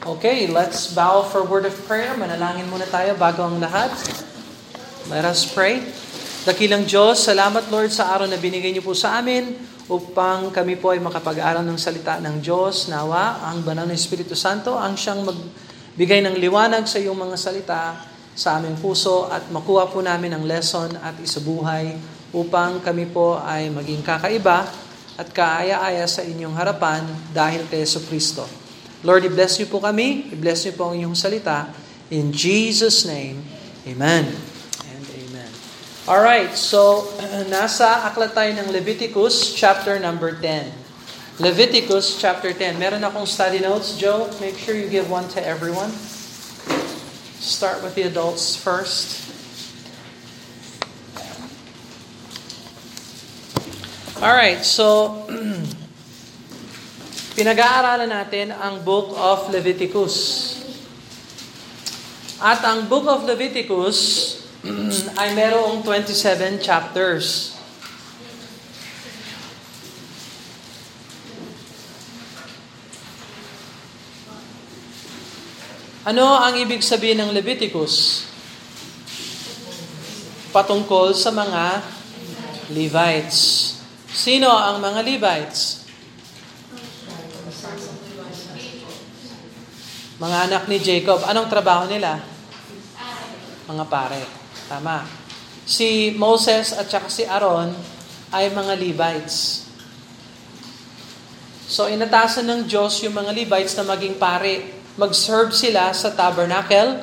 Okay, let's bow for a word of prayer. Manalangin muna tayo bago ang lahat. Let us pray. Dakilang Diyos, salamat Lord sa araw na binigay niyo po sa amin upang kami po ay makapag-aral ng salita ng Diyos. Nawa, ang banal na Espiritu Santo ang siyang magbigay ng liwanag sa iyong mga salita sa aming puso at makuha po namin ang lesson at isabuhay upang kami po ay maging kakaiba at kaaya-aya sa inyong harapan dahil kay Kristo. Lord, i-bless niyo po kami. I-bless niyo po ang inyong salita. In Jesus' name, Amen. And Amen. Alright, so nasa aklat tayo ng Leviticus chapter number 10. Leviticus chapter 10. Meron akong study notes. Joe, make sure you give one to everyone. Start with the adults first. Alright, so pinag-aaralan natin ang Book of Leviticus. At ang Book of Leviticus ay merong 27 chapters. Ano ang ibig sabihin ng Leviticus? Patungkol sa mga Levites. Sino ang mga Levites? Mga anak ni Jacob. Anong trabaho nila? Mga pare. Tama. Si Moses at saka si Aaron ay mga Levites. So inatasan ng Diyos yung mga Levites na maging pare. Mag-serve sila sa tabernacle.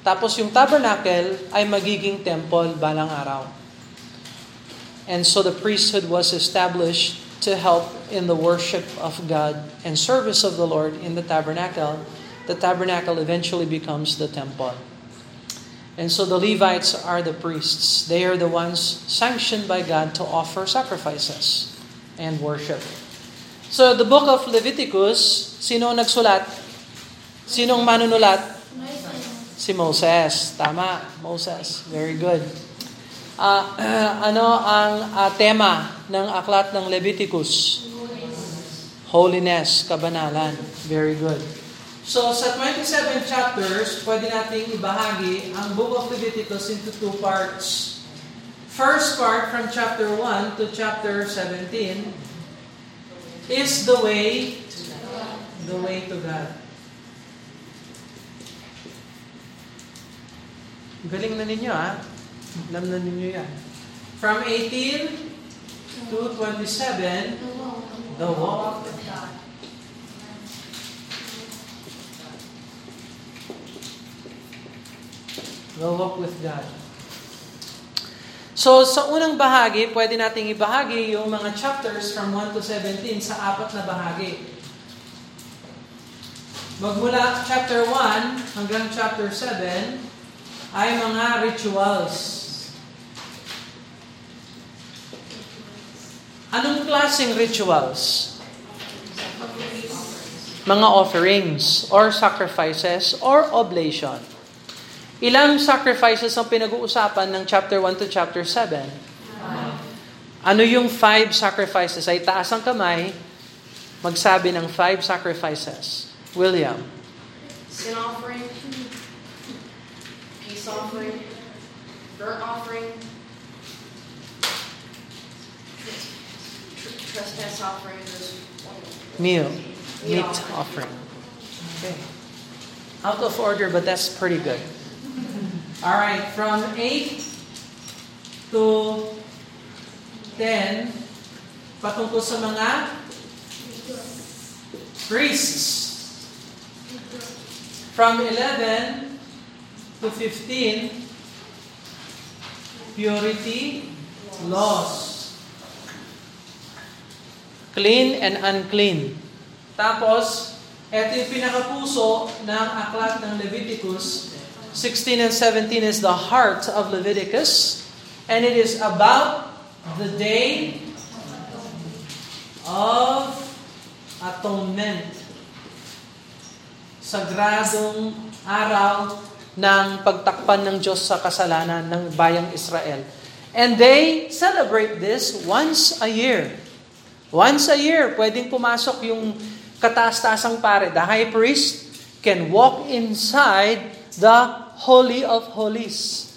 Tapos yung tabernacle ay magiging temple balang araw. And so the priesthood was established to help in the worship of God and service of the Lord in the tabernacle the tabernacle eventually becomes the temple. And so the Levites are the priests. They are the ones sanctioned by God to offer sacrifices and worship. So the book of Leviticus, sino nagsulat? Sinong manunulat? Si Moses. Tama, Moses. Very good. Uh, ano ang uh, tema ng aklat ng Leviticus? Holiness, kabanalan. Very good. So sa 27 chapters, pwede nating ibahagi ang Book of Leviticus into two parts. First part from chapter 1 to chapter 17 is the way the way to God. Galing na ninyo ah. Alam na ninyo yan. From 18 to 27, the walk We'll walk with God. So, sa unang bahagi, pwede nating ibahagi yung mga chapters from 1 to 17 sa apat na bahagi. Magmula chapter 1 hanggang chapter 7 ay mga rituals. Anong klaseng rituals? Mga offerings or sacrifices or oblation. Ilang sacrifices ang pinag-uusapan ng chapter 1 to chapter 7? Ano yung five sacrifices? Ay taas ang kamay, magsabi ng five sacrifices. William. Sin offering, peace offering, burnt offering, trespass offering. Meal. Meat offering. Okay. Out of order, but that's pretty good. All right, from 8 to 10, patungkol sa mga priests. From 11 to 15, purity laws. Clean and unclean. Tapos, ito yung pinakapuso ng aklat ng Leviticus, 16 and 17 is the heart of Leviticus, and it is about the day of atonement. Sagradong araw ng pagtakpan ng Diyos sa kasalanan ng bayang Israel. And they celebrate this once a year. Once a year, pwedeng pumasok yung kataas-taasang pare, the high priest, can walk inside the Holy of Holies.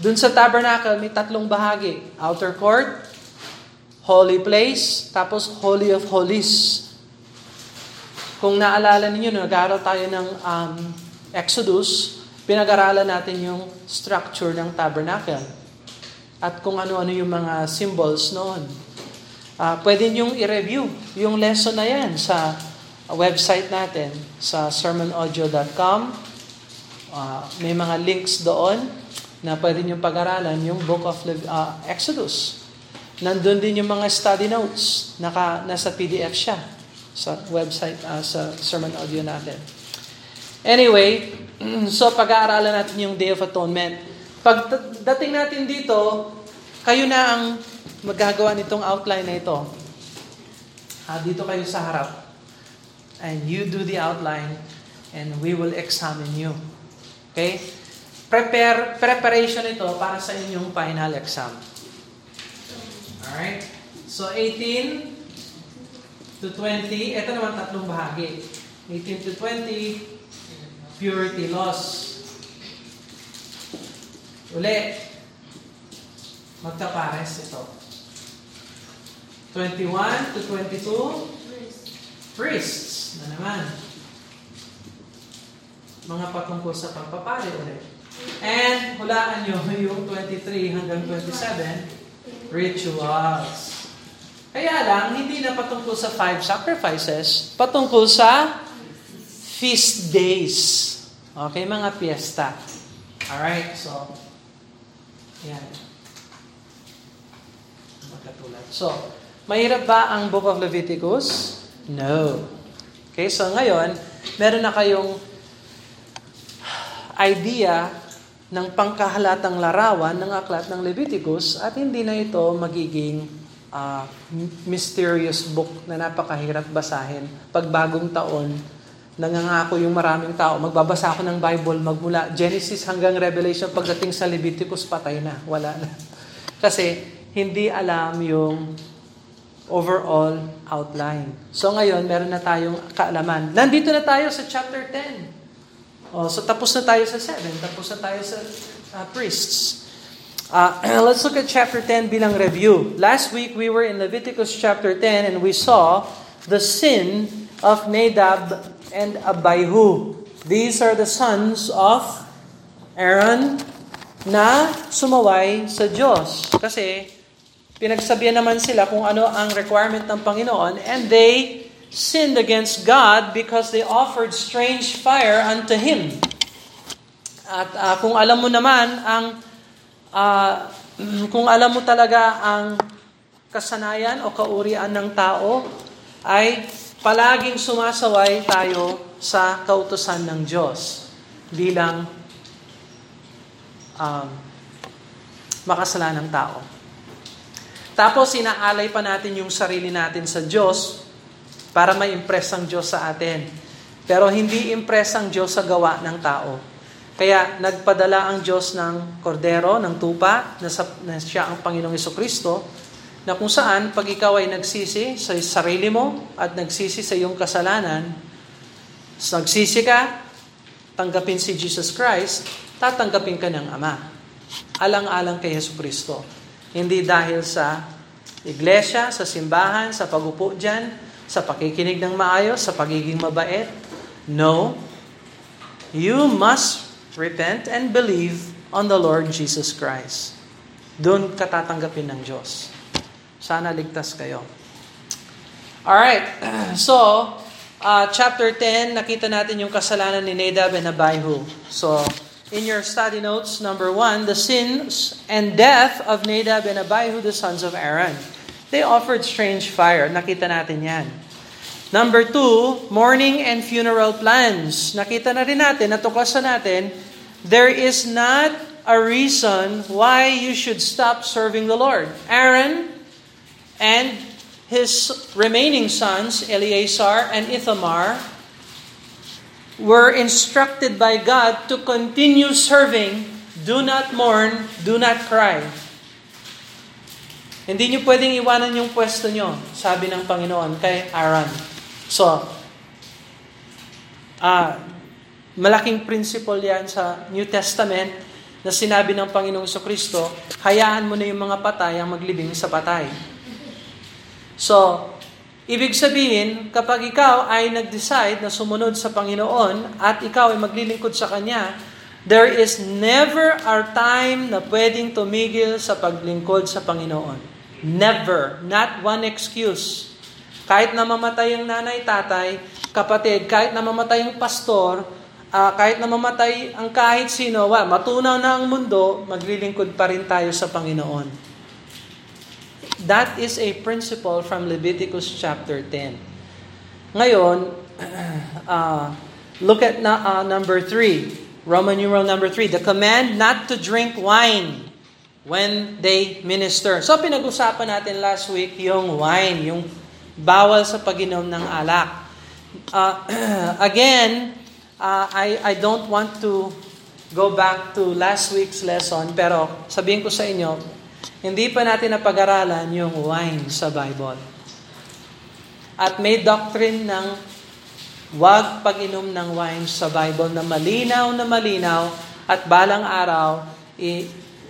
Dun sa tabernacle, may tatlong bahagi. Outer court, holy place, tapos Holy of Holies. Kung naalala ninyo, nag-aaral tayo ng um, Exodus, pinag-aralan natin yung structure ng tabernacle at kung ano-ano yung mga symbols noon. Uh, pwede niyong i-review yung lesson na yan sa website natin, sa sermonaudio.com. Uh, may mga links doon na pwede niyong pag-aralan yung Book of uh, Exodus. Nandun din yung mga study notes, naka, nasa PDF siya sa website, uh, sa sermon audio natin. Anyway, so pag-aaralan natin yung Day of Atonement. Pagdating natin dito, kayo na ang magagawa nitong outline na ito. Ah, dito kayo sa harap. And you do the outline and we will examine you. Okay? Prepare, preparation ito para sa inyong final exam. Alright? So 18 to 20, ito naman tatlong bahagi. 18 to 20, purity loss. Uli, magkapares ito. 21 to 22, priests na naman. Mga patungkol sa pagpapari ulit. And hulaan nyo yung 23 hanggang 27, rituals. Kaya lang, hindi na patungkol sa five sacrifices, patungkol sa feast days. Okay, mga piyesta. Alright, so yan. Magkatulad. So, mahirap ba ang Book of Leviticus? No. Okay, so ngayon, meron na kayong idea ng pangkahalatang larawan ng aklat ng Leviticus at hindi na ito magiging uh, mysterious book na napakahirap basahin pag bagong taon nangangako yung maraming tao, magbabasa ako ng Bible magmula Genesis hanggang Revelation, pagdating sa Leviticus, patay na, wala na. Kasi hindi alam yung overall outline. So ngayon, meron na tayong kaalaman. Nandito na tayo sa chapter 10. Oh, so tapos na tayo sa 7, tapos na tayo sa uh, priests. Uh, let's look at chapter 10 bilang review. Last week we were in Leviticus chapter 10 and we saw the sin of Nadab and Abihu. These are the sons of Aaron na sumaway sa Diyos. Kasi pinagsabihan naman sila kung ano ang requirement ng Panginoon and they sinned against God because they offered strange fire unto Him. At uh, kung alam mo naman ang uh, kung alam mo talaga ang kasanayan o kaurian ng tao ay palaging sumasaway tayo sa kautosan ng Diyos bilang um, makasalanang tao. Tapos inaalay pa natin yung sarili natin sa Diyos para ma-impress ang Diyos sa atin. Pero hindi impress ang Diyos sa gawa ng tao. Kaya nagpadala ang Diyos ng kordero, ng tupa, na, sa, na siya ang Panginoong Kristo na kung saan pag ikaw ay nagsisi sa sarili mo at nagsisi sa iyong kasalanan, nagsisi ka, tanggapin si Jesus Christ, tatanggapin ka ng Ama. Alang-alang kay Yesu Kristo. Hindi dahil sa iglesia, sa simbahan, sa pagupo dyan, sa pakikinig ng maayos, sa pagiging mabait. No. You must repent and believe on the Lord Jesus Christ. Doon katatanggapin ng Diyos. Sana ligtas kayo. Alright, so, uh, chapter 10, nakita natin yung kasalanan ni Nadab and Abihu. So, in your study notes, number 1, the sins and death of Nadab and Abihu, the sons of Aaron. They offered strange fire. Nakita natin yan. Number 2, mourning and funeral plans. Nakita na rin natin, natuklasan natin, there is not a reason why you should stop serving the Lord. Aaron and his remaining sons, Eleazar and Ithamar, were instructed by God to continue serving, do not mourn, do not cry. Hindi nyo pwedeng iwanan yung pwesto nyo, sabi ng Panginoon kay Aaron. So, Ah, malaking principle yan sa New Testament na sinabi ng Panginoong Kristo, hayaan mo na yung mga patay ang maglibing sa patay. So, ibig sabihin, kapag ikaw ay nag-decide na sumunod sa Panginoon at ikaw ay maglilingkod sa Kanya, there is never a time na pwedeng tumigil sa paglingkod sa Panginoon. Never. Not one excuse. Kahit na mamatay ang nanay, tatay, kapatid, kahit na mamatay ang pastor, uh, kahit na mamatay ang kahit sino, well, matunaw na ang mundo, maglilingkod pa rin tayo sa Panginoon. That is a principle from Leviticus chapter 10. Ngayon, uh, look at na, uh, number 3. Roman numeral number 3. The command not to drink wine when they minister. So pinag-usapan natin last week yung wine, yung bawal sa paginom ng alak. Uh, again, uh, I, I don't want to go back to last week's lesson, pero sabihin ko sa inyo, hindi pa natin napag-aralan yung wine sa Bible. At may doctrine ng wag pag-inom ng wine sa Bible na malinaw na malinaw at balang araw i,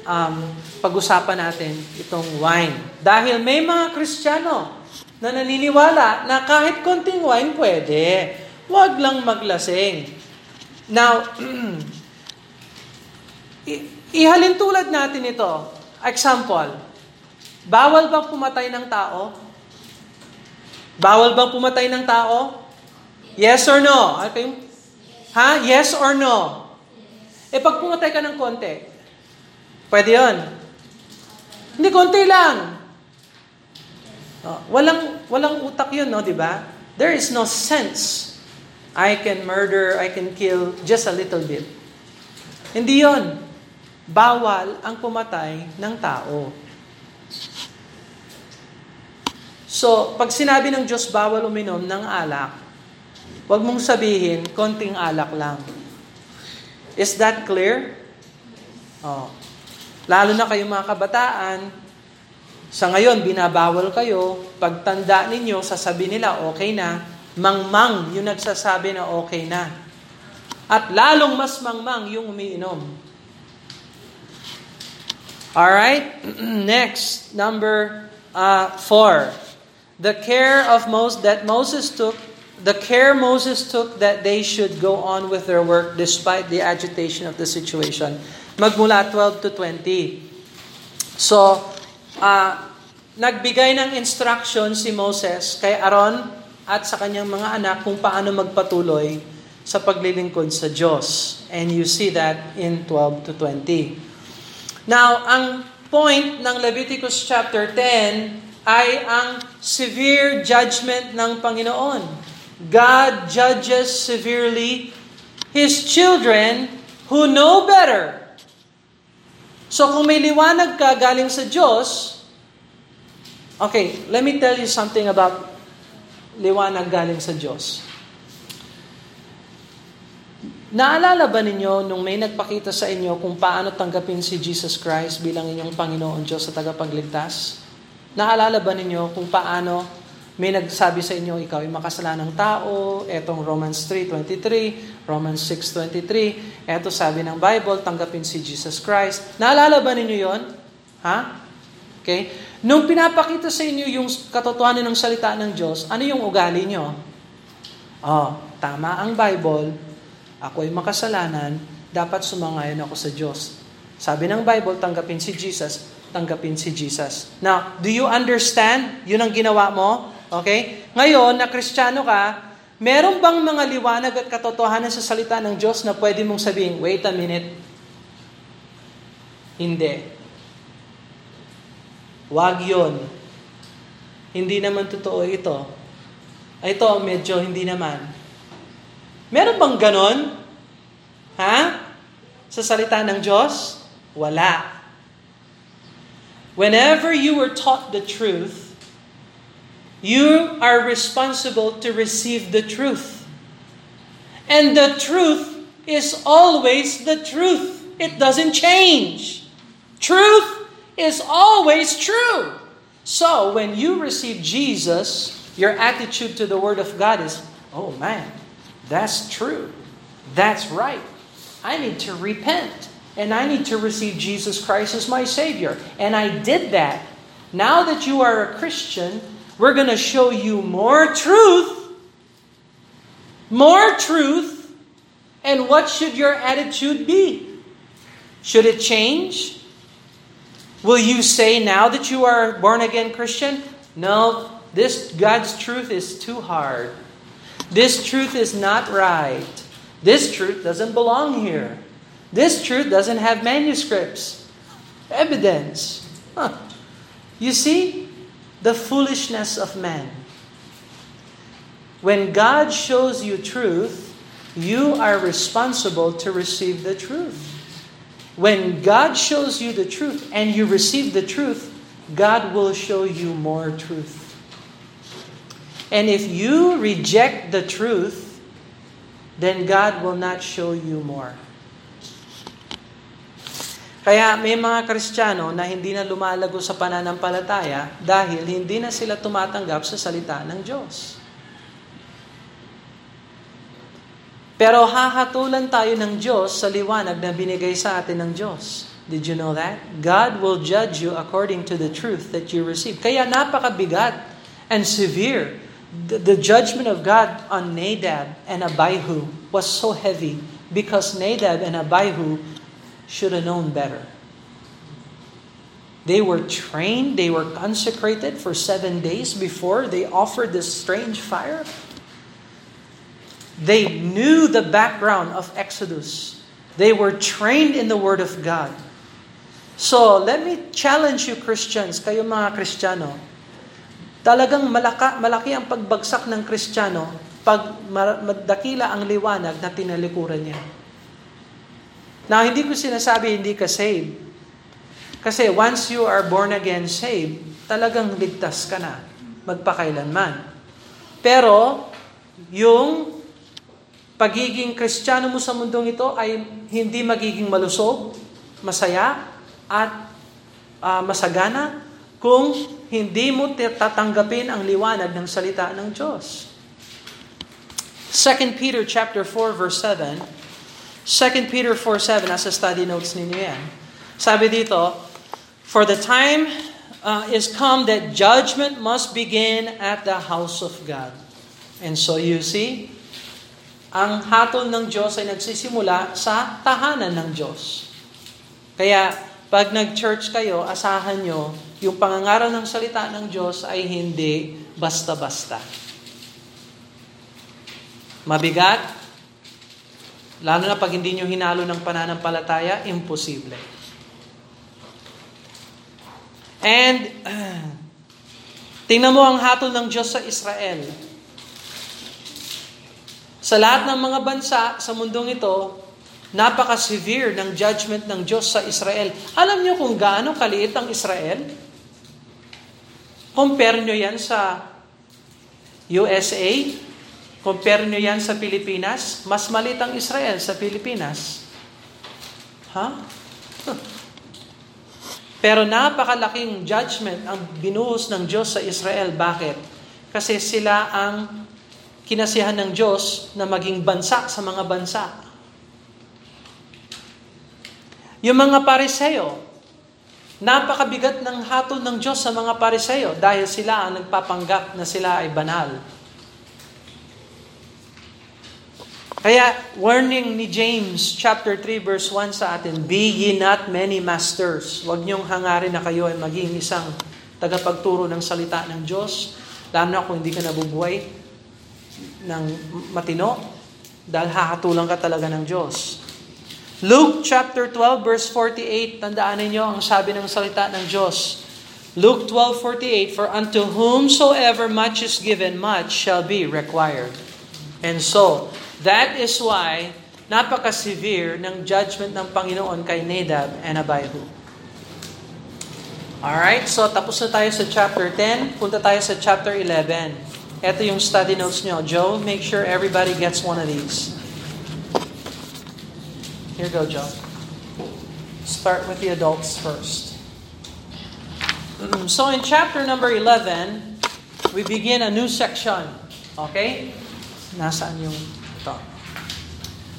um, pag-usapan natin itong wine. Dahil may mga Kristiyano na naniniwala na kahit konting wine pwede. Huwag lang maglasing. Now, ihalin tulad natin ito. Example, bawal bang pumatay ng tao? Bawal bang pumatay ng tao? Yes or no? Okay. Ha? Yes or no? Eh pag pumatay ka ng konti, pwede yon. Hindi, konti lang. Oh, walang, walang utak yun, no, di ba? There is no sense. I can murder, I can kill just a little bit. Hindi yon bawal ang pumatay ng tao. So, pag sinabi ng Diyos bawal uminom ng alak, huwag mong sabihin, konting alak lang. Is that clear? Oh. Lalo na kayo mga kabataan, sa ngayon, binabawal kayo, pagtanda ninyo, sasabi nila, okay na, mangmang yung nagsasabi na okay na. At lalong mas mangmang yung umiinom. All right. Next, number uh, four. The care of Moses that Moses took, the care Moses took that they should go on with their work despite the agitation of the situation. Magmula 12 to 20. So, uh, nagbigay ng instruction si Moses kay Aaron at sa kanyang mga anak kung paano magpatuloy sa paglilingkod sa Diyos. And you see that in 12 to 20. Now, ang point ng Leviticus chapter 10 ay ang severe judgment ng Panginoon. God judges severely His children who know better. So kung may liwanag ka galing sa Diyos, okay, let me tell you something about liwanag galing sa Diyos. Naalala ba ninyo nung may nagpakita sa inyo kung paano tanggapin si Jesus Christ bilang inyong Panginoon Diyos sa tagapagligtas? Naalala ba ninyo kung paano may nagsabi sa inyo, ikaw ay makasalanang tao, etong Romans 3.23, Romans 6.23, eto sabi ng Bible, tanggapin si Jesus Christ. Naalala ba ninyo yon? Ha? Okay? Nung pinapakita sa inyo yung katotohanan ng salita ng Diyos, ano yung ugali nyo? Oh, tama ang Bible, ako ay makasalanan, dapat sumangayon ako sa Diyos. Sabi ng Bible, tanggapin si Jesus, tanggapin si Jesus. Now, do you understand? Yun ang ginawa mo? Okay? Ngayon, na kristyano ka, meron bang mga liwanag at katotohanan sa salita ng Diyos na pwede mong sabihin, wait a minute, hindi. Wag yon. Hindi naman totoo ito. Ito, medyo hindi naman. Meron bang ganon? Ha? Sa salita ng Diyos? Wala. Whenever you were taught the truth, you are responsible to receive the truth. And the truth is always the truth. It doesn't change. Truth is always true. So, when you receive Jesus, your attitude to the Word of God is, oh man, That's true. That's right. I need to repent. And I need to receive Jesus Christ as my Savior. And I did that. Now that you are a Christian, we're going to show you more truth. More truth. And what should your attitude be? Should it change? Will you say now that you are born again Christian, no, this God's truth is too hard. This truth is not right. This truth doesn't belong here. This truth doesn't have manuscripts, evidence. Huh. You see the foolishness of man. When God shows you truth, you are responsible to receive the truth. When God shows you the truth and you receive the truth, God will show you more truth. And if you reject the truth, then God will not show you more. Kaya may mga Kristiyano na hindi na lumalago sa pananampalataya dahil hindi na sila tumatanggap sa salita ng Diyos. Pero hahatulan tayo ng Diyos sa liwanag na binigay sa atin ng Diyos. Did you know that? God will judge you according to the truth that you receive. Kaya napakabigat and severe. The, the judgment of God on Nadab and Abihu was so heavy because Nadab and Abihu should have known better. They were trained, they were consecrated for seven days before they offered this strange fire. They knew the background of Exodus. They were trained in the Word of God. So, let me challenge you Christians, kayo mga Kristiyano. Talagang malaka, malaki ang pagbagsak ng Kristiyano pag madakila ang liwanag na tinalikuran niya. Now, hindi ko sinasabi hindi ka saved. Kasi once you are born again saved, talagang ligtas ka na, magpakailanman. Pero, yung pagiging kristyano mo sa mundong ito ay hindi magiging malusog, masaya, at uh, masagana kung hindi mo tatanggapin ang liwanag ng salita ng Diyos. 2 Peter chapter 4 verse 7 2 Peter 4.7, nasa study notes ninyo yan. Sabi dito, For the time uh, is come that judgment must begin at the house of God. And so you see, ang hatol ng Diyos ay nagsisimula sa tahanan ng Diyos. Kaya, pag nag-church kayo, asahan nyo, yung pangangaraw ng salita ng Diyos ay hindi basta-basta. Mabigat, Lalo na pag hindi nyo hinalo ng pananampalataya, imposible. And, uh, tingnan mo ang hatol ng Diyos sa Israel. Sa lahat ng mga bansa sa mundong ito, napaka-severe ng judgment ng Diyos sa Israel. Alam niyo kung gaano kaliit ang Israel? Compare nyo yan sa USA, Compare nyo yan sa Pilipinas, mas malit ang Israel sa Pilipinas. Ha? Huh? Pero napakalaking judgment ang binuhos ng Diyos sa Israel. Bakit? Kasi sila ang kinasihan ng Diyos na maging bansa sa mga bansa. Yung mga pariseyo, napakabigat ng hatol ng Diyos sa mga pariseyo dahil sila ang nagpapanggap na sila ay banal. Kaya warning ni James chapter 3 verse 1 sa atin, Be ye not many masters. Huwag niyong hangarin na kayo ay maging isang tagapagturo ng salita ng Diyos, lalo na kung hindi ka nabubuhay ng matino, dahil hakatulang ka talaga ng Diyos. Luke chapter 12 verse 48, tandaan ninyo ang sabi ng salita ng Diyos. Luke 12:48 For unto whomsoever much is given much shall be required. And so, That is why napaka-severe ng judgment ng Panginoon kay Nadab and Abihu. Alright, so tapos na tayo sa chapter 10. Punta tayo sa chapter 11. Ito yung study notes nyo. Joe, make sure everybody gets one of these. Here go, Joe. Start with the adults first. So in chapter number 11, we begin a new section. Okay? Nasaan yung Ito.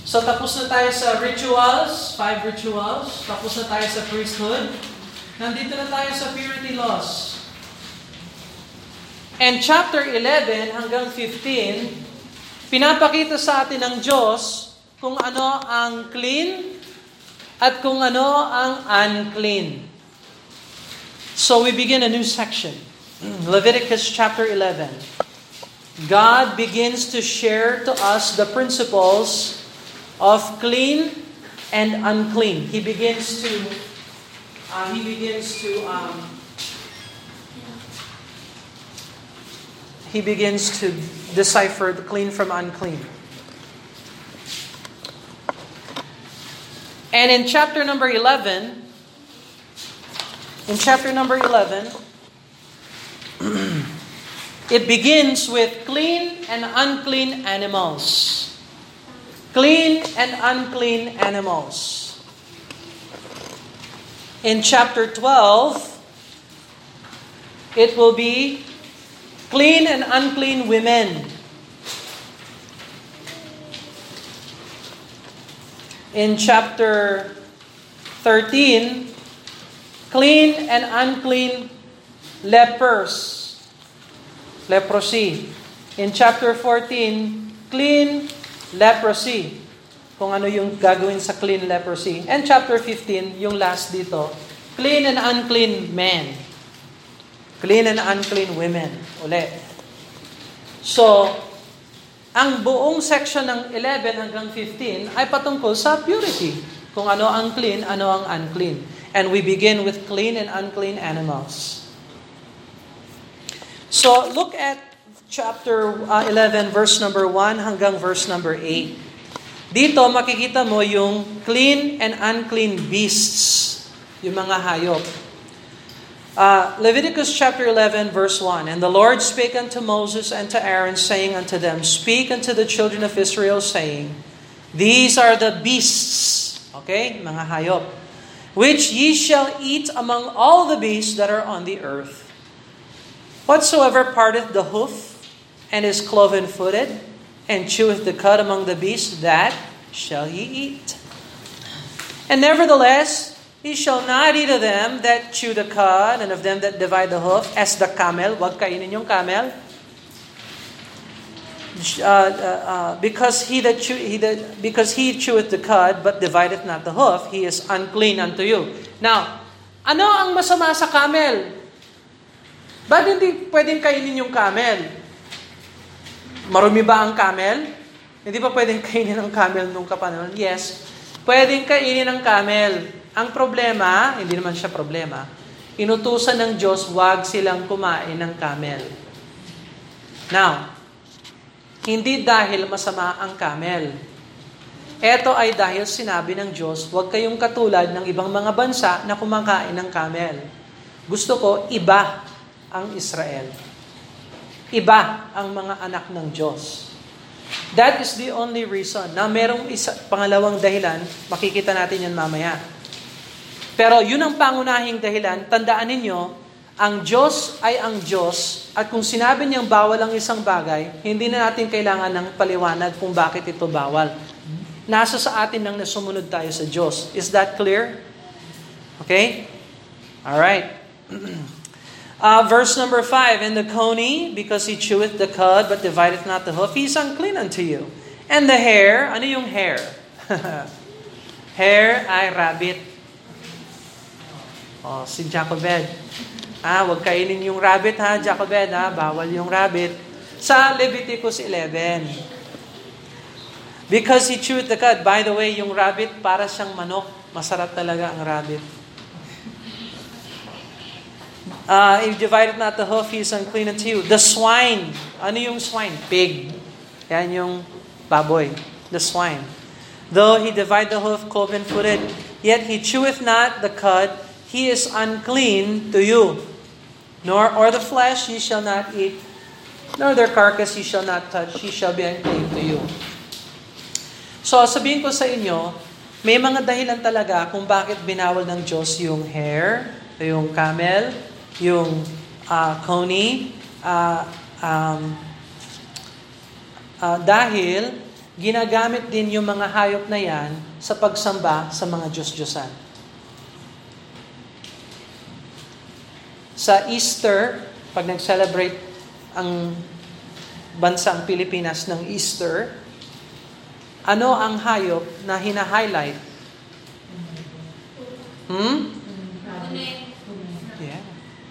So tapos na tayo sa rituals, five rituals. Tapos na tayo sa priesthood. Nandito na tayo sa purity laws. And chapter 11 hanggang 15, pinapakita sa atin ng Diyos kung ano ang clean at kung ano ang unclean. So we begin a new section. Leviticus chapter 11. God begins to share to us the principles of clean and unclean. He begins to uh, he begins to um, he begins to decipher the clean from unclean. And in chapter number 11, in chapter number 11, it begins with clean and unclean animals. Clean and unclean animals. In chapter 12, it will be clean and unclean women. In chapter 13, clean and unclean lepers, leprosy. In chapter 14, clean leprosy, kung ano yung gagawin sa clean leprosy. And chapter 15, yung last dito, clean and unclean men. Clean and unclean women. Uli. So, ang buong section ng 11 hanggang 15 ay patungkol sa purity. Kung ano ang clean, ano ang unclean. And we begin with clean and unclean animals. So, look at chapter uh, 11, verse number 1 hanggang verse number 8. Dito, makikita mo yung clean and unclean beasts, yung mga hayop. Uh, Leviticus chapter 11, verse 1 And the Lord spake unto Moses and to Aaron, saying unto them, Speak unto the children of Israel, saying, These are the beasts, okay, mga hayop, which ye shall eat among all the beasts that are on the earth. Whatsoever parteth the hoof, and is cloven footed, and cheweth the cud among the beasts, that shall ye eat. And nevertheless, ye shall not eat of them that chew the cud, and of them that divide the hoof, as the camel. Wag kainin yung camel. Uh, uh, uh, because he that chew, he that, because he cheweth the cud, but divideth not the hoof, he is unclean unto you. Now, ano ang masama sa camel? Ba't hindi pwedeng kainin yung camel? Marumi ba ang camel? Hindi pa pwedeng kainin ang camel nung kapanahon? Yes. Pwedeng kainin ang camel. Ang problema, hindi naman siya problema, inutusan ng Diyos, wag silang kumain ng camel. Now, hindi dahil masama ang camel. Ito ay dahil sinabi ng Diyos, huwag kayong katulad ng ibang mga bansa na kumakain ng camel. Gusto ko, iba ang Israel. Iba ang mga anak ng Diyos. That is the only reason na merong isa, pangalawang dahilan, makikita natin yan mamaya. Pero yun ang pangunahing dahilan, tandaan ninyo, ang Diyos ay ang Diyos at kung sinabi niyang bawal ang isang bagay, hindi na natin kailangan ng paliwanag kung bakit ito bawal. Nasa sa atin nang nasumunod tayo sa Diyos. Is that clear? Okay? All right. Uh, verse number 5, And the coney, because he cheweth the cud, but divideth not the hoof, he unclean unto you. And the hair, ano yung hair? hair ay rabbit. Oh, si Jacobed. Ah, wag kainin yung rabbit ha, Jacobed ha, bawal yung rabbit. Sa Leviticus 11. Because he chewed the cud. By the way, yung rabbit para siyang manok. Masarap talaga ang rabbit. Uh, if divided not the hoof, he is unclean unto you. The swine. Ano yung swine? Pig. Yan yung baboy. The swine. Though he divide the hoof, cloven footed, yet he cheweth not the cud, he is unclean to you. Nor or the flesh ye shall not eat, nor their carcass ye shall not touch, he shall be unclean to you. So sabihin ko sa inyo, may mga dahilan talaga kung bakit binawal ng Diyos yung hair, yung camel, yung uh, coney, uh, um, uh, dahil ginagamit din yung mga hayop na yan sa pagsamba sa mga Diyos-Diyosan. Sa Easter, pag nag-celebrate ang bansang Pilipinas ng Easter, ano ang hayop na hina-highlight? Hmm?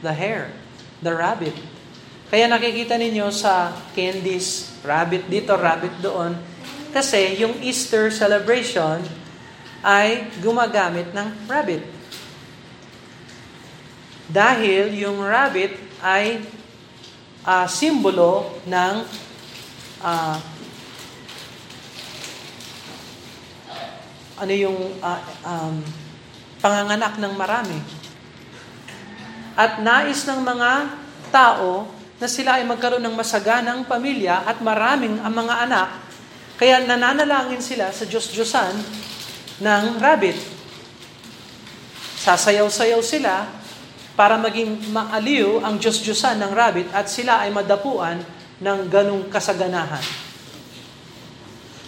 The hare. The rabbit. Kaya nakikita ninyo sa candies, rabbit dito, rabbit doon. Kasi yung Easter celebration ay gumagamit ng rabbit. Dahil yung rabbit ay uh, simbolo ng uh, ano yung uh, um, panganganak ng marami. At nais ng mga tao na sila ay magkaroon ng masaganang pamilya at maraming ang mga anak, kaya nananalangin sila sa Diyos-Diyosan ng rabbit. Sasayaw-sayaw sila para maging maaliw ang Diyos-Diyosan ng rabbit at sila ay madapuan ng ganong kasaganahan.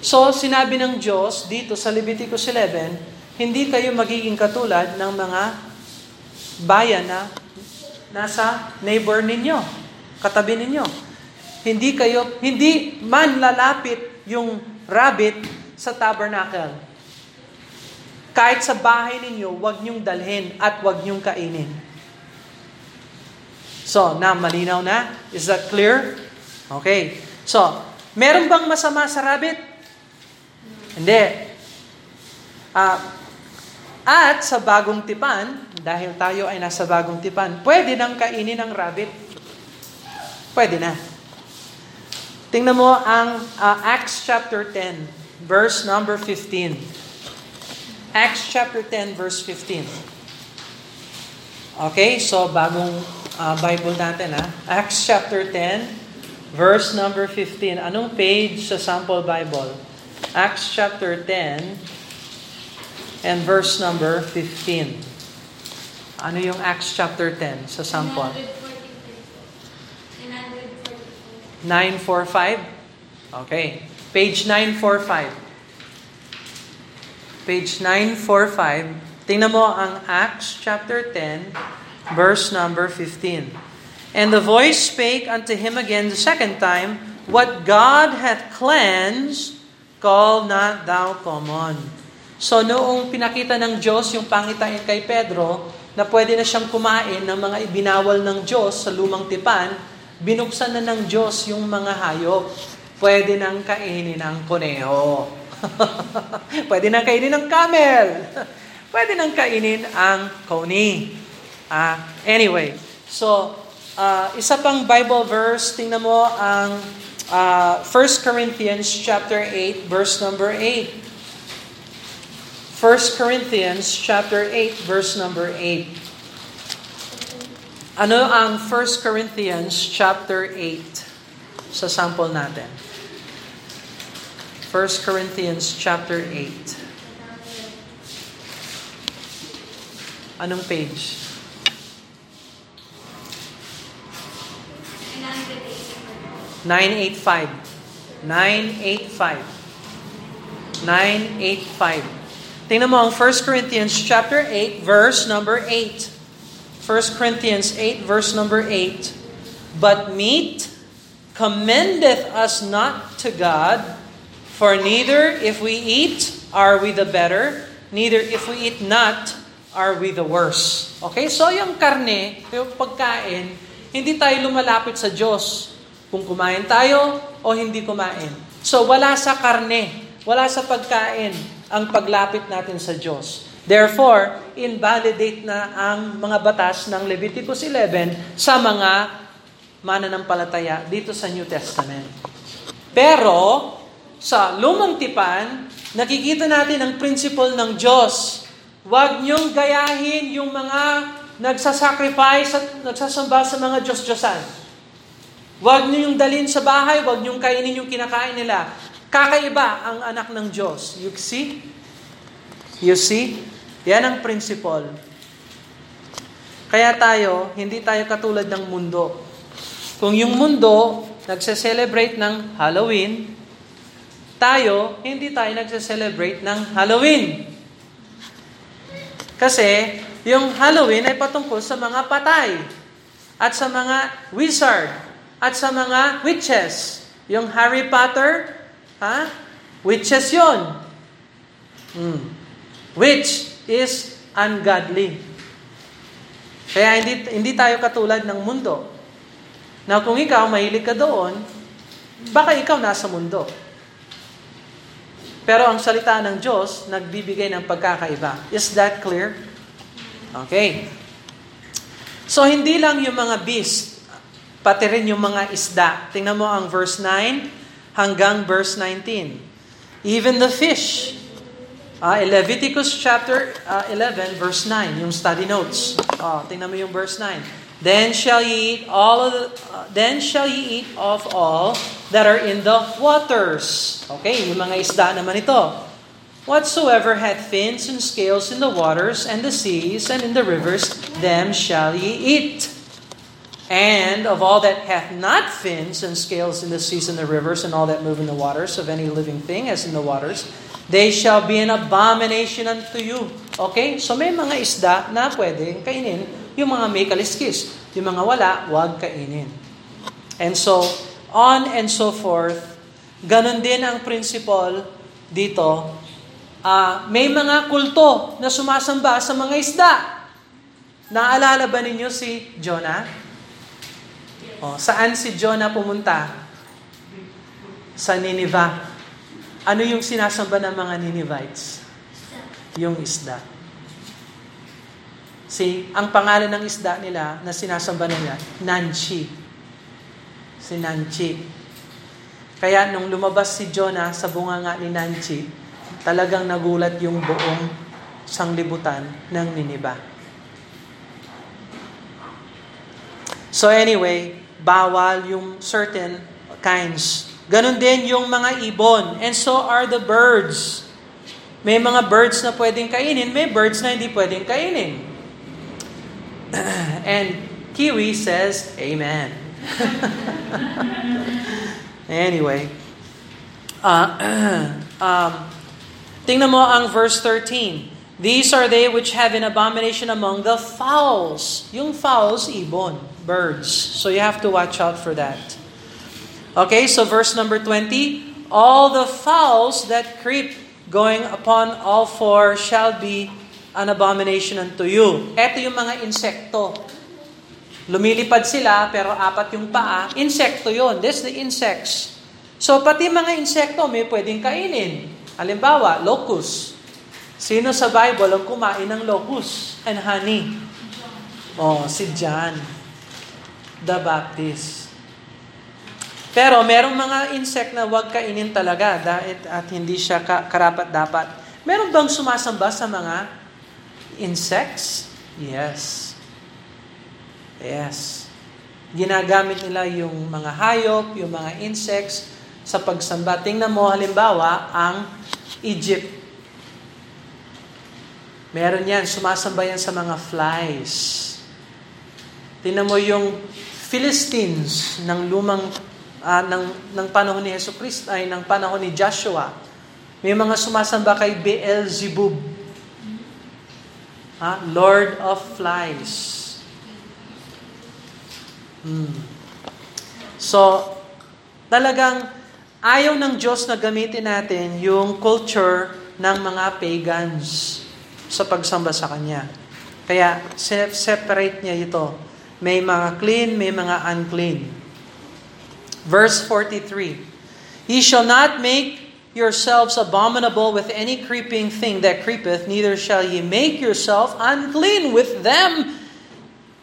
So, sinabi ng Diyos dito sa Leviticus 11, hindi kayo magiging katulad ng mga bayan na nasa neighbor ninyo, katabi ninyo. Hindi kayo, hindi man lalapit yung rabbit sa tabernacle. Kahit sa bahay ninyo, huwag niyong dalhin at huwag niyong kainin. So, na malinaw na? Is that clear? Okay. So, meron bang masama sa rabbit? Hindi. Uh, at sa bagong tipan, dahil tayo ay nasa bagong tipan, pwede nang kainin ng rabbit. Pwede na. Tingnan mo ang uh, Acts chapter 10, verse number 15. Acts chapter 10, verse 15. Okay, so bagong uh, Bible natin ha. Acts chapter 10, verse number 15. Anong page sa sample Bible? Acts chapter 10 and verse number 15. Ano yung Acts chapter 10 sa sample? 945. Okay. Page 945. Page 945. Tingnan mo ang Acts chapter 10, verse number 15. And the voice spake unto him again the second time, What God hath cleansed, call not thou common. So noong pinakita ng Diyos yung pangitain kay Pedro na pwede na siyang kumain ng mga ibinawal ng Diyos sa lumang tipan, binuksan na ng Diyos yung mga hayop. Pwede nang kainin ng kuneho. pwede nang kainin ng camel. pwede nang kainin ang coney. Uh, anyway, so uh, isa pang Bible verse, tingnan mo ang uh, 1 Corinthians chapter 8 verse number 8. 1 Corinthians chapter 8 verse number 8. Ano ang 1 Corinthians chapter 8 sa sample natin? 1 Corinthians chapter 8. Anong page? 985. 985. 985. Tingnan mo ang 1 Corinthians chapter 8 verse number 8. 1 Corinthians 8 verse number 8. But meat commendeth us not to God, for neither if we eat are we the better, neither if we eat not are we the worse. Okay, so yung karne, yung pagkain, hindi tayo lumalapit sa Diyos kung kumain tayo o hindi kumain. So wala sa karne, wala sa pagkain ang paglapit natin sa Diyos. Therefore, invalidate na ang mga batas ng Leviticus 11 sa mga mananampalataya dito sa New Testament. Pero, sa lumang tipan, nakikita natin ang principle ng Diyos. Huwag niyong gayahin yung mga nagsasacrifice at nagsasamba sa mga Diyos-Diyosan. Huwag niyo yung dalhin sa bahay, huwag niyong kainin yung kinakain nila. Kakaiba ang anak ng Diyos. You see? You see? Yan ang principle. Kaya tayo, hindi tayo katulad ng mundo. Kung yung mundo nagse-celebrate ng Halloween, tayo, hindi tayo nagse-celebrate ng Halloween. Kasi, yung Halloween ay patungkol sa mga patay at sa mga wizard at sa mga witches. Yung Harry Potter, ha? Witches yon. Hmm. Witch is ungodly. Kaya hindi, hindi tayo katulad ng mundo. Na kung ikaw mahilig ka doon, baka ikaw nasa mundo. Pero ang salita ng Diyos, nagbibigay ng pagkakaiba. Is that clear? Okay. So, hindi lang yung mga beast, pati rin yung mga isda. Tingnan mo ang verse 9 hanggang verse 19. Even the fish. Uh, Leviticus chapter uh, 11, verse 9, yung study notes. Oh, tingnan mo yung verse 9. Then shall ye eat all of the, uh, then shall ye eat of all that are in the waters. Okay, yung mga isda naman ito. Whatsoever hath fins and scales in the waters and the seas and in the rivers, them shall ye eat. And of all that hath not fins and scales in the seas and the rivers and all that move in the waters of any living thing as in the waters, they shall be an abomination unto you. Okay? So may mga isda na pwede kainin yung mga may kaliskis. Yung mga wala, wag kainin. And so, on and so forth. Ganon din ang principle dito. Uh, may mga kulto na sumasamba sa mga isda. Naalala ba ninyo si Jonah? Oh, saan si Jonah pumunta? Sa Nineveh. Ano yung sinasamba ng mga Ninevites? Yung isda. Si, ang pangalan ng isda nila na sinasamba nila, Nanchi. Si Nanchi. Kaya nung lumabas si Jonah sa bunganga ni Nanchi, talagang nagulat yung buong sanglibutan ng Niniba. So anyway, bawal yung certain kinds. Ganon din yung mga ibon. And so are the birds. May mga birds na pwedeng kainin, may birds na hindi pwedeng kainin. and Kiwi says, Amen. anyway, uh, um, tingnan mo ang verse 13. These are they which have an abomination among the fowls. Yung fowls, ibon, birds. So you have to watch out for that. Okay, so verse number 20. All the fowls that creep going upon all four shall be an abomination unto you. Ito yung mga insekto. Lumilipad sila, pero apat yung paa. Insekto yon. That's the insects. So, pati mga insekto may pwedeng kainin. Halimbawa, locust. Sino sa Bible ang kumain ng locust and honey? Oh, si John the Baptist. Pero merong mga insect na huwag kainin talaga dahil at hindi siya karapat dapat. Meron bang sumasamba sa mga Insects? Yes. Yes. Ginagamit nila yung mga hayop, yung mga insects sa pagsamba. Tingnan mo halimbawa ang Egypt. Meron yan, sumasamba yan sa mga flies. Tingnan mo yung Philistines ng lumang uh, ng ng panahon ni Hesus Kristo ay ng panahon ni Joshua. May mga sumasamba kay Beelzebub. Ha? Lord of Flies. Hmm. So, talagang ayaw ng Diyos na gamitin natin yung culture ng mga pagans sa pagsamba sa Kanya. Kaya, separate niya ito. May mga clean, may mga unclean. Verse 43, He shall not make yourselves abominable with any creeping thing that creepeth, neither shall ye make yourself unclean with them,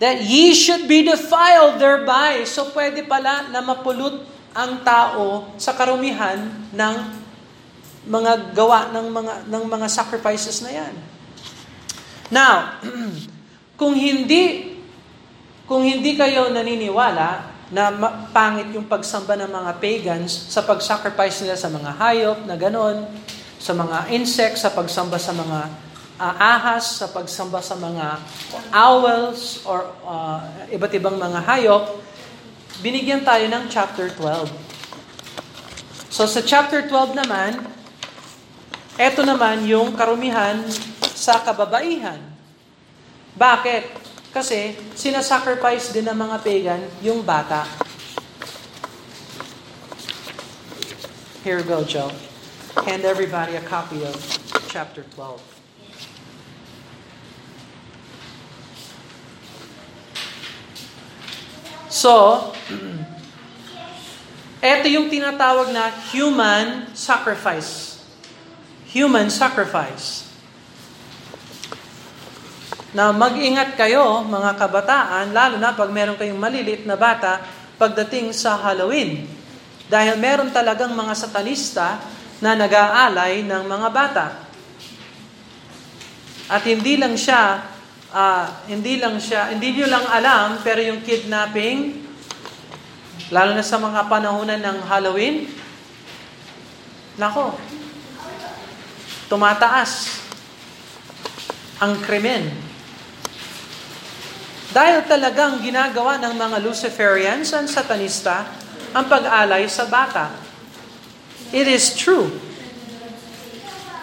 that ye should be defiled thereby. So pwede pala na mapulot ang tao sa karumihan ng mga gawa ng mga ng mga sacrifices na 'yan. Now, kung hindi kung hindi kayo naniniwala na pangit yung pagsamba ng mga pagans sa pag-sacrifice nila sa mga hayop na ganon, sa mga insects, sa pagsamba sa mga uh, ahas, sa pagsamba sa mga owls or uh, iba't ibang mga hayop, binigyan tayo ng chapter 12. So sa chapter 12 naman, eto naman yung karumihan sa kababaihan. Bakit? Kasi sinasacrifice din ng mga pagan yung bata. Here we go, Joe. Hand everybody a copy of chapter 12. So, ito yung tinatawag na human sacrifice. Human sacrifice. Na mag-ingat kayo, mga kabataan, lalo na pag meron kayong malilit na bata, pagdating sa Halloween. Dahil meron talagang mga satanista na nag-aalay ng mga bata. At hindi lang siya, uh, hindi lang siya, hindi nyo lang alam, pero yung kidnapping, lalo na sa mga panahonan ng Halloween, nako, tumataas ang krimen. Dahil talagang ginagawa ng mga Luciferians and Satanista ang pag-alay sa bata. It is true.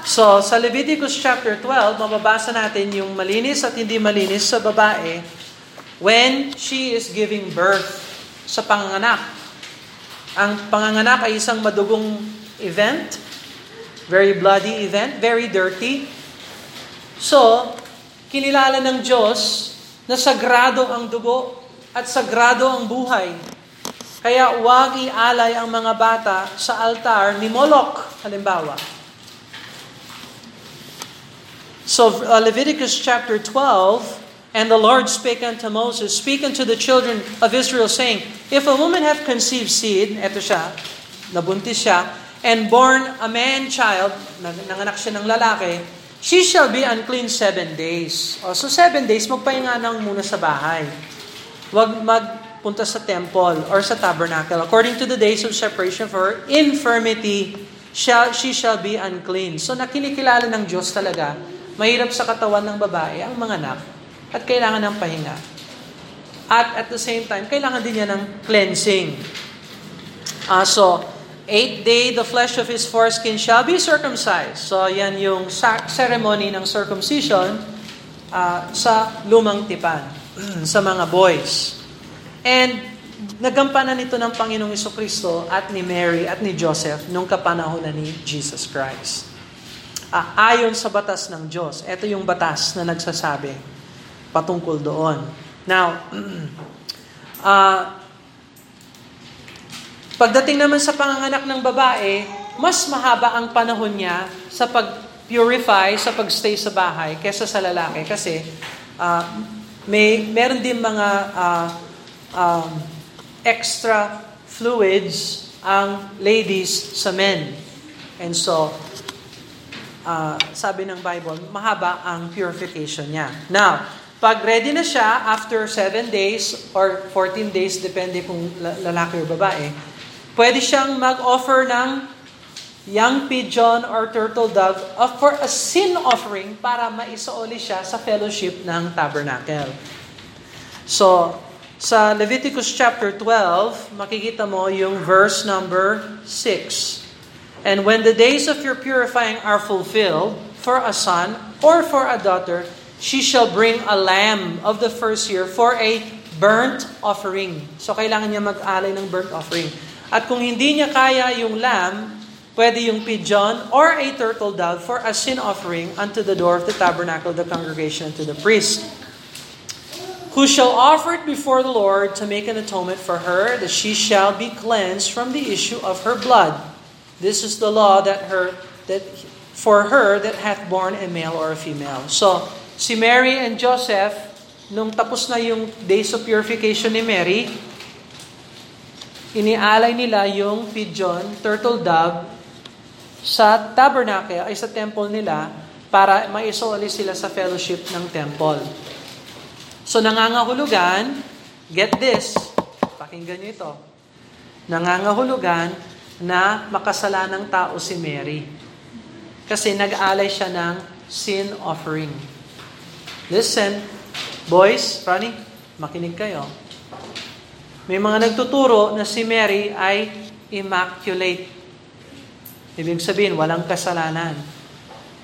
So, sa Leviticus chapter 12, mababasa natin yung malinis at hindi malinis sa babae when she is giving birth sa panganganak. Ang panganganak ay isang madugong event, very bloody event, very dirty. So, kinilala ng Diyos na sagrado ang dugo at sagrado ang buhay. Kaya huwag ialay ang mga bata sa altar ni Moloch, halimbawa. So uh, Leviticus chapter 12, and the Lord spake unto Moses, Speak unto the children of Israel, saying, If a woman have conceived seed, eto siya, nabuntis siya, and born a man child, nanganak siya ng lalaki, she shall be unclean seven days. O, so seven days, magpahinga nang muna sa bahay. Huwag magpunta sa temple or sa tabernacle. According to the days of separation for infirmity, shall, she shall be unclean. So nakinikilala ng Diyos talaga, mahirap sa katawan ng babae ang mga anak at kailangan ng pahinga. At at the same time, kailangan din niya ng cleansing. Uh, so, Eighth day, the flesh of his foreskin shall be circumcised. So, yan yung ceremony ng circumcision uh, sa lumang tipan, sa mga boys. And, nagampanan ito ng Panginoong Kristo at ni Mary at ni Joseph nung kapanahon na ni Jesus Christ. Uh, ayon sa batas ng Diyos, ito yung batas na nagsasabi patungkol doon. Now, uh, Pagdating naman sa panganganak ng babae, mas mahaba ang panahon niya sa pag-purify, sa pag-stay sa bahay, kesa sa lalaki. Kasi uh, may meron din mga uh, um, extra fluids ang ladies sa men. And so, uh, sabi ng Bible, mahaba ang purification niya. Now, pag ready na siya, after 7 days or 14 days, depende kung lalaki o babae, pwede siyang mag-offer ng young pigeon or turtle dove for a sin offering para maisauli siya sa fellowship ng tabernacle. So, sa Leviticus chapter 12, makikita mo yung verse number 6. And when the days of your purifying are fulfilled, for a son or for a daughter, she shall bring a lamb of the first year for a burnt offering. So, kailangan niya mag-alay ng burnt offering. At kung hindi niya kaya yung lamb, pwede yung pigeon or a turtle dove for a sin offering unto the door of the tabernacle of the congregation to the priest. Who shall offer it before the Lord to make an atonement for her, that she shall be cleansed from the issue of her blood. This is the law that her that for her that hath born a male or a female. So, si Mary and Joseph, nung tapos na yung days of purification ni Mary, inialay nila yung pigeon, turtle dove, sa tabernacle, ay sa temple nila, para maisoli sila sa fellowship ng temple. So nangangahulugan, get this, pakinggan nyo ito, nangangahulugan na makasalanang tao si Mary. Kasi nag-alay siya ng sin offering. Listen, boys, Ronnie, makinig kayo. May mga nagtuturo na si Mary ay immaculate. Ibig sabihin, walang kasalanan.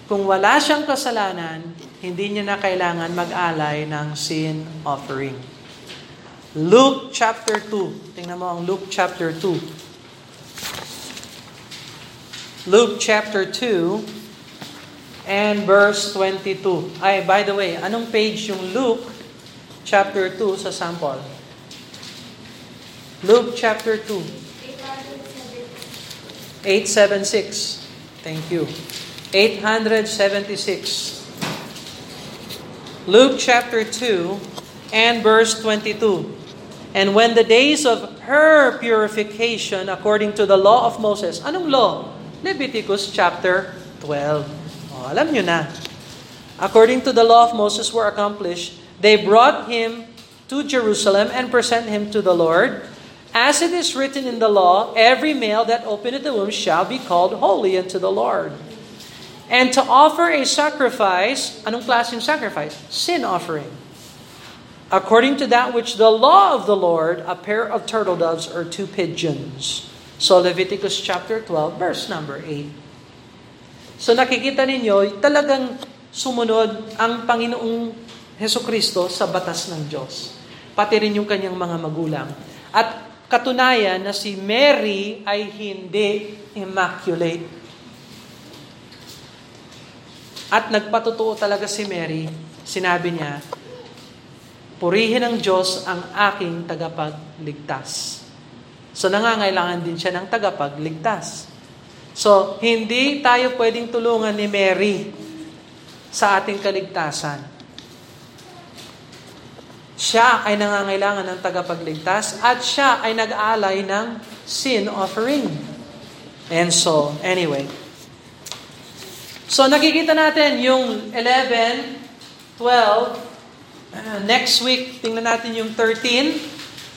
Kung wala siyang kasalanan, hindi niya na kailangan mag-alay ng sin offering. Luke chapter 2. Tingnan mo ang Luke chapter 2. Luke chapter 2 and verse 22. Ay, by the way, anong page yung Luke chapter 2 sa sample? Luke chapter 2. 876. Thank you. 876. Luke chapter 2 and verse 22. And when the days of her purification according to the law of Moses. Anong law? Leviticus chapter 12. Oh, alam nyo na. According to the law of Moses were accomplished, they brought him to Jerusalem and present him to the Lord. As it is written in the law, every male that openeth the womb shall be called holy unto the Lord. And to offer a sacrifice, anong klaseng sacrifice? Sin offering. According to that which the law of the Lord, a pair of turtle doves or two pigeons. So Leviticus chapter 12, verse number 8. So nakikita ninyo, talagang sumunod ang Panginoong Heso Kristo sa batas ng Diyos. Pati rin yung kanyang mga magulang. At katunayan na si Mary ay hindi immaculate. At nagpatotoo talaga si Mary, sinabi niya, Purihin ng Diyos ang aking tagapagligtas. So nangangailangan din siya ng tagapagligtas. So, hindi tayo pwedeng tulungan ni Mary sa ating kaligtasan. Siya ay nangangailangan ng tagapagligtas at siya ay nag-aalay ng sin offering. And so, anyway. So, nakikita natin yung 11, 12, next week, tingnan natin yung 13,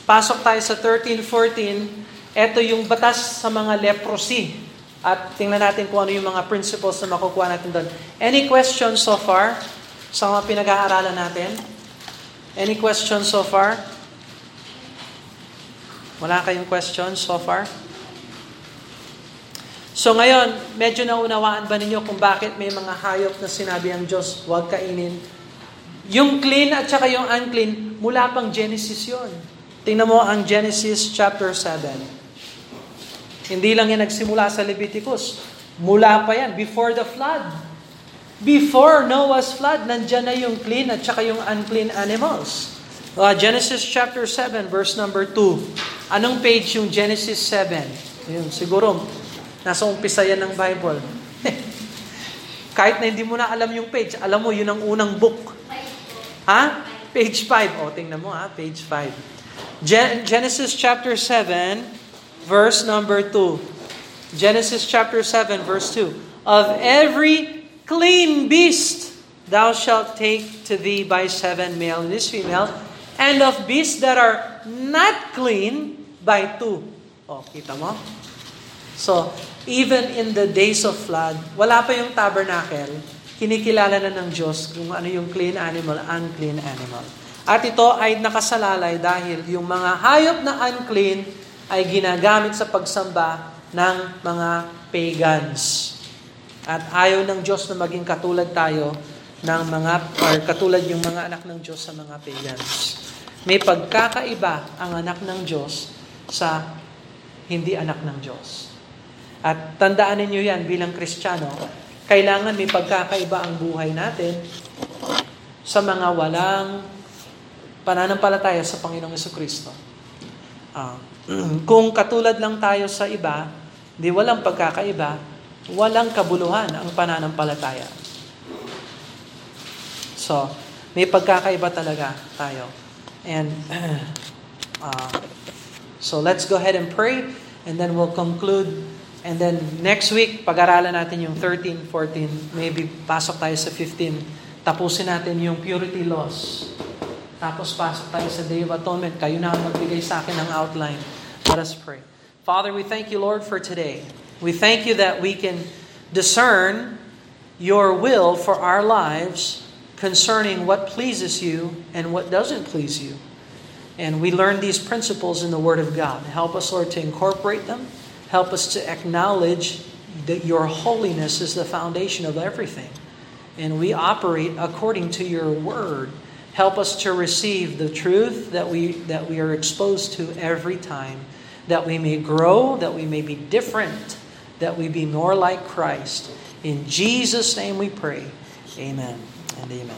Pasok tayo sa 13, 14. Ito yung batas sa mga leprosy. At tingnan natin kung ano yung mga principles na makukuha natin doon. Any questions so far sa mga pinag-aaralan natin? Any questions so far? Wala kayong questions so far? So ngayon, medyo naunawaan ba ninyo kung bakit may mga hayop na sinabi ang Diyos, huwag kainin? Yung clean at saka yung unclean, mula pang Genesis yon. Tingnan mo ang Genesis chapter 7. Hindi lang yan nagsimula sa Leviticus. Mula pa yan, before the flood. Before Noah's flood, nandyan na yung clean at saka yung unclean animals. Uh, Genesis chapter 7, verse number 2. Anong page yung Genesis 7? Yun, siguro, nasa umpisa yan ng Bible. Kahit na hindi mo na alam yung page, alam mo, yun ang unang book. Ha? Page 5. O, tingnan mo ha, page 5. Genesis chapter 7, verse number 2. Genesis chapter 7, verse 2. Of every clean beast thou shalt take to thee by seven male and his female, and of beasts that are not clean by two. Oh, kita mo? So, even in the days of flood, wala pa yung tabernacle, kinikilala na ng Diyos kung ano yung clean animal, unclean animal. At ito ay nakasalalay dahil yung mga hayop na unclean ay ginagamit sa pagsamba ng mga pagans. At ayaw ng Diyos na maging katulad tayo ng mga, or katulad yung mga anak ng Diyos sa mga pagans. May pagkakaiba ang anak ng Diyos sa hindi anak ng Diyos. At tandaan ninyo yan bilang Kristiyano, kailangan may pagkakaiba ang buhay natin sa mga walang pananampalataya sa Panginoong Yeso Kristo. Uh, kung katulad lang tayo sa iba, di walang pagkakaiba, walang kabuluhan ang pananampalataya. So, may pagkakaiba talaga tayo. And uh, so let's go ahead and pray and then we'll conclude and then next week pag-aralan natin yung 13, 14, maybe pasok tayo sa 15. Tapusin natin yung purity laws. Tapos pasok tayo sa Day of Atonement. Kayo na ang magbigay sa akin ng outline. Let us pray. Father, we thank you, Lord, for today. We thank you that we can discern your will for our lives concerning what pleases you and what doesn't please you. And we learn these principles in the Word of God. Help us, Lord, to incorporate them. Help us to acknowledge that your holiness is the foundation of everything. And we operate according to your Word. Help us to receive the truth that we, that we are exposed to every time, that we may grow, that we may be different that we be more like Christ. In Jesus' name we pray. Amen and amen.